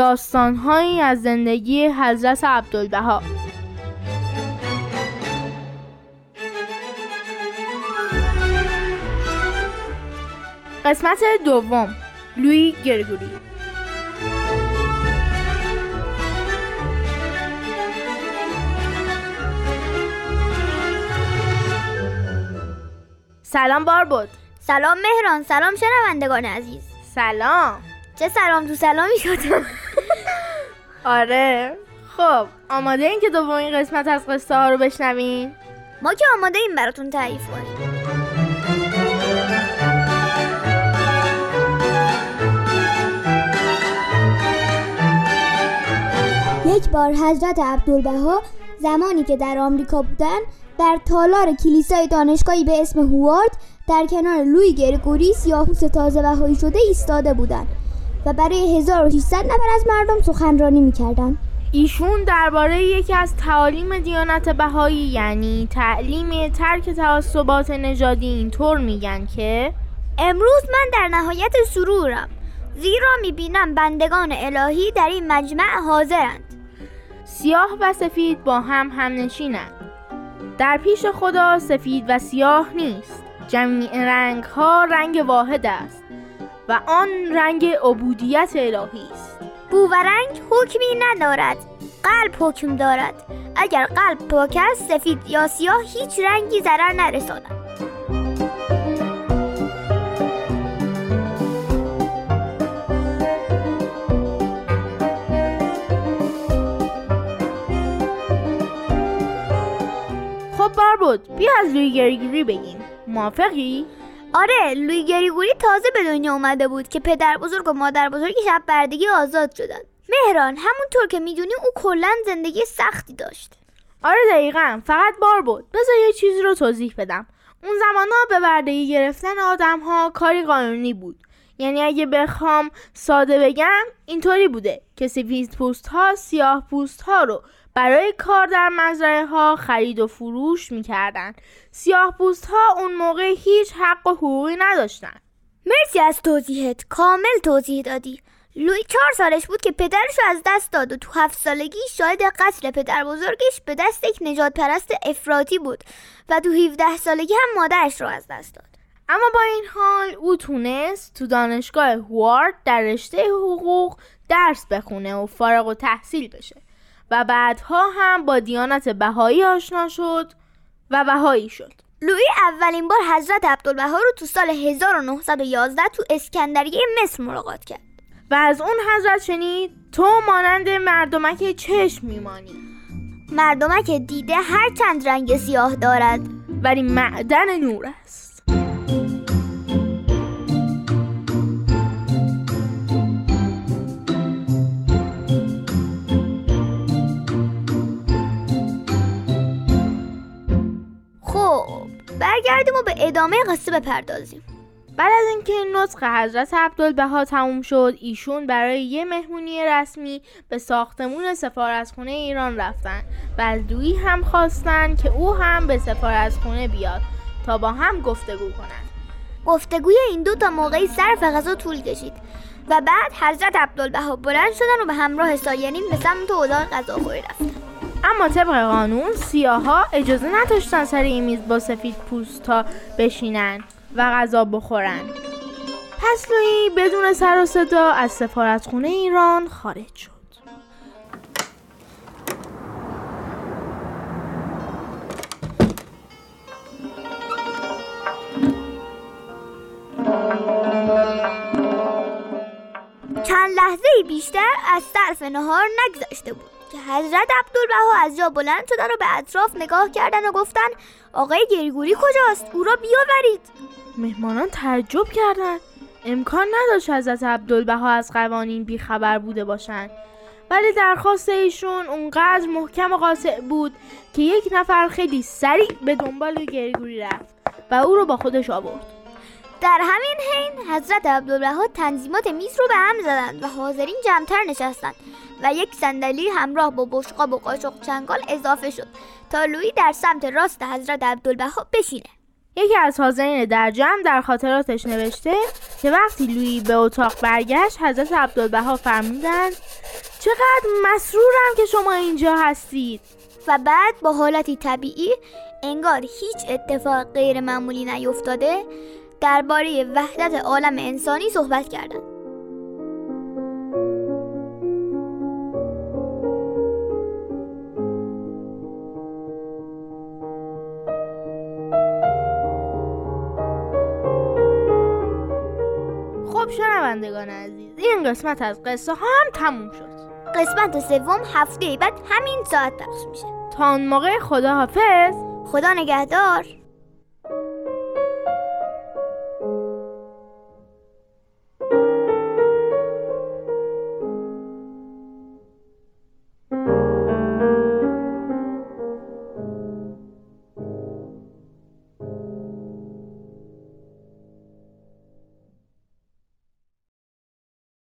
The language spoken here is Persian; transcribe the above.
داستانهایی از زندگی حضرت عبدالبها. قسمت دوم لوی گرگوری سلام باربود. سلام مهران سلام شنوندگان عزیز. سلام. چه سلام تو سلامی شدم آره. خب آماده این که دومین قسمت از قصه ها رو بشنوین ما که آماده این براتون تعریف کنیم. یک بار حضرت عبدالبها زمانی که در آمریکا بودن در تالار کلیسای دانشگاهی به اسم هوارد در کنار لوی گرگوری سیاهوس تازه بهایی شده ایستاده بودند. و برای 1600 نفر از مردم سخنرانی می‌کردند. ایشون درباره یکی از تعالیم دیانت بهایی یعنی تعلیم ترک تعصبات نژادی اینطور میگن که امروز من در نهایت سرورم زیرا می‌بینم بندگان الهی در این مجمع حاضرند. سیاه و سفید با هم هم نشینند در پیش خدا سفید و سیاه نیست. جمیع رنگ ها رنگ واحد است. و آن رنگ عبودیت الهی است. بو و رنگ حکمی ندارد قلب حکم دارد. اگر قلب پاک است سفید یا سیاه هیچ رنگی ضرر نرساند. خب باربود بیا از لوی گریگوری بگیم. موافقی؟ آره لوی گریگوری تازه به دنیا اومده بود که پدر بزرگ و مادر بزرگ شب بردگی آزاد شدن. مهران همونطور که می‌دونی او کلا زندگی سختی داشت. آره دقیقا فقط بار بود. بذار یه چیزی رو توضیح بدم. اون ها به بردگی گرفتن آدم ها کاری قانونی بود. یعنی اگه بخوام ساده بگم اینطوری بوده. که سفید پوست ها سیاه پوست ها رو برای کار در مزرعه ها خرید و فروش می‌کردن. سیاه پوست ها اون موقع هیچ حق و حقوقی نداشتن. مرسی از توضیحت. کامل توضیح دادی. لوی چهار سالش بود که پدرش رو از دست داد و تو هفت سالگی شاهد قتل پدر بزرگش به دست یک نجات پرست افراطی بود و تو 17 سالگی هم مادرش رو از دست داد. اما با این حال او تونست تو دانشگاه هوارد در رشته حقوق درس بخونه و فارغ و تحصیل بشه و بعدها هم با دیانت بهایی آشنا شد و بهایی شد. لوی اولین بار حضرت عبدالبها رو تو سال 1911 تو اسکندریه مصر ملاقات کرد. و از اون حضرت شنید تو مانند مردمک چشم میمانی. مردمک دیده هر چند رنگ سیاه دارد. ولی معدن نور است. برگردیم و به ادامه قصه بپردازیم. بعد از اینکه نطق حضرت عبدالبها تموم شد ایشون برای یه مهمونی رسمی به ساختمون سفارتخونه ایران رفتن. و از دوی هم خواستن که او هم به سفارتخونه بیاد تا با هم گفتگو کنند گفتگوی این دو تا موقعی سر غذا طول کشید و بعد حضرت عبدالبها بلند شدن و به همراه سایرین به سمت اتاق غذاخوری رفتن. اما طبق قانون سیاها اجازه نداشتن سر این میز با سفید پوست ها بشینن و غذا بخورن. پس لویی بدون سر و صدا از سفارتخونه ایران خارج شد. چند لحظه بیشتر از طرف نهار نگذشته بود. که حضرت عبدالبها از جا بلند شدن و به اطراف نگاه کردن و گفتن آقای گریگوری کجاست؟ او را بیاورید. مهمانان تعجب کردند. امکان نداشت حضرت عبدالبها از قوانین بیخبر بوده باشند. ولی درخواست ایشون اونقدر محکم و قاطع بود که یک نفر خیلی سریع به دنبال گریگوری رفت و او رو با خودش آورد. در همین حین حضرت عبدالبها تنظیمات میز رو به هم زدند و حاضرین جمعتر نشستند و یک صندلی همراه با بشقاب و قاشق چنگال اضافه شد تا لویی در سمت راست حضرت عبدالبها بشینه. یکی از حاضرین در جمع در خاطراتش نوشته که وقتی لویی به اتاق برگشت حضرت عبدالبها فرمودند چقدر مسرورم که شما اینجا هستید. و بعد با حالتی طبیعی انگار هیچ اتفاق غیر معمولی نیفتاده درباره وحدت عالم انسانی صحبت کردند. خب شنوندگان عزیز این قسمت از قصه ها هم تموم شد. قسمت سوم هفته بعد همین ساعت پخش میشه. تا اون موقع خدا حافظ خدا نگهدار.